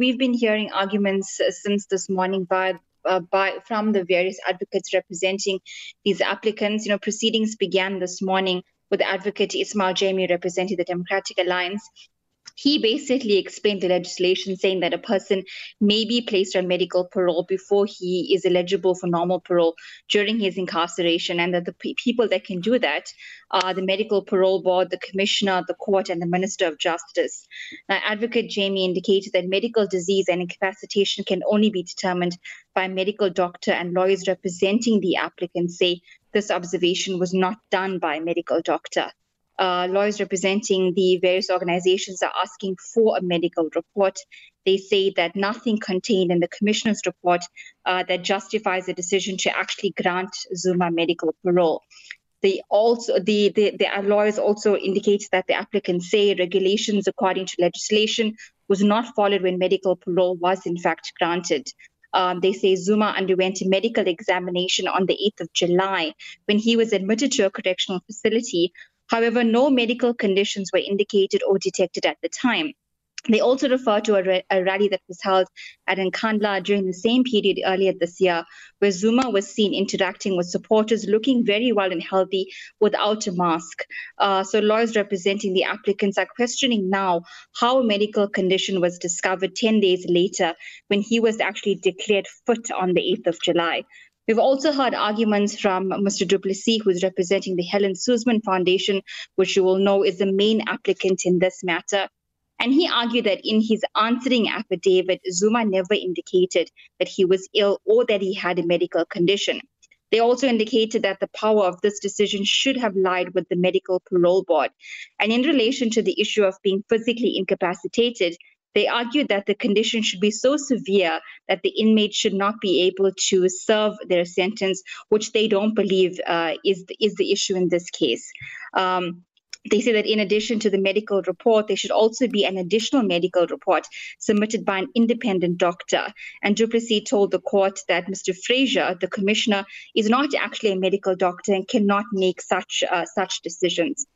we've been hearing arguments since this morning by uh, by from the various advocates representing these applicants. You know, proceedings began this morning with Advocate Ismail Jamie representing the Democratic Alliance he basically explained the legislation saying that a person may be placed on medical parole before he is eligible for normal parole during his incarceration, and that the p- people that can do that are the medical parole board, the commissioner, the court, and the minister of justice. Now, Advocate Jamie indicated that medical disease and incapacitation can only be determined by a medical doctor, and lawyers representing the applicant say this observation was not done by a medical doctor uh, lawyers representing the various organizations are asking for a medical report. They say that nothing contained in the commissioner's report uh, that justifies the decision to actually grant Zuma medical parole. They also the, the, the lawyers also indicate that the applicants say regulations according to legislation was not followed when medical parole was in fact granted. Um, they say Zuma underwent a medical examination on the 8th of July when he was admitted to a correctional facility However, no medical conditions were indicated or detected at the time. They also refer to a, a, rally that was held at Nkandla during the same period earlier this year, where Zuma was seen interacting with supporters looking very well and healthy without a mask. Uh, so, lawyers representing the applicants are questioning now how a medical condition was discovered 10 days later when he was actually declared fit on the 8th of July. We've also heard arguments from Mr. du Plessis, who is representing the Helen Suzman Foundation, which you will know is the main applicant in this matter. And he argued that in his answering affidavit, Zuma never indicated that he was ill or that he had a medical condition. They also indicated that the power of this decision should have lied with the medical parole board. And in relation to the issue of being physically incapacitated, they argued that the condition should be so severe that the inmate should not be able to serve their sentence, which they don't believe uh, is, the, is the issue in this case. Um, they say that in addition to the medical report, there should also be an additional medical report submitted by an independent doctor. And du Plessis told the court that Mr. Fraser, the commissioner, is not actually a medical doctor and cannot make such uh, such decisions.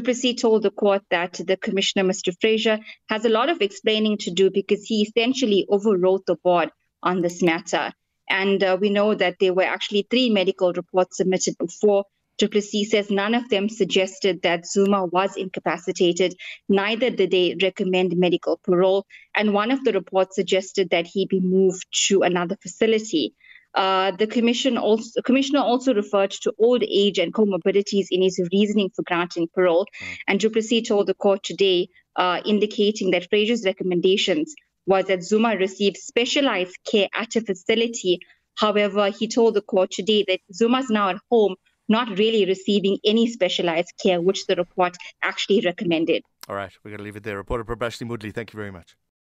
Plessis told the court that the commissioner, Mr. Fraser, has a lot of explaining to do because he essentially overrode the board on this matter. And uh, we know that there were actually three medical reports submitted before. Plessis says none of them suggested that Zuma was incapacitated, neither did they recommend medical parole. And one of the reports suggested that he be moved to another facility. Uh, the commission also, commissioner also referred to old age and comorbidities in his reasoning for granting parole. Mm. And du Plessis told the court today, uh, indicating that Fraser's recommendations was that Zuma receive specialized care at a facility. However, he told the court today that Zuma's now at home, not really receiving any specialized care, which the report actually recommended. All right, we're going to leave it there. Reporter Prabashini Moodley, thank you very much.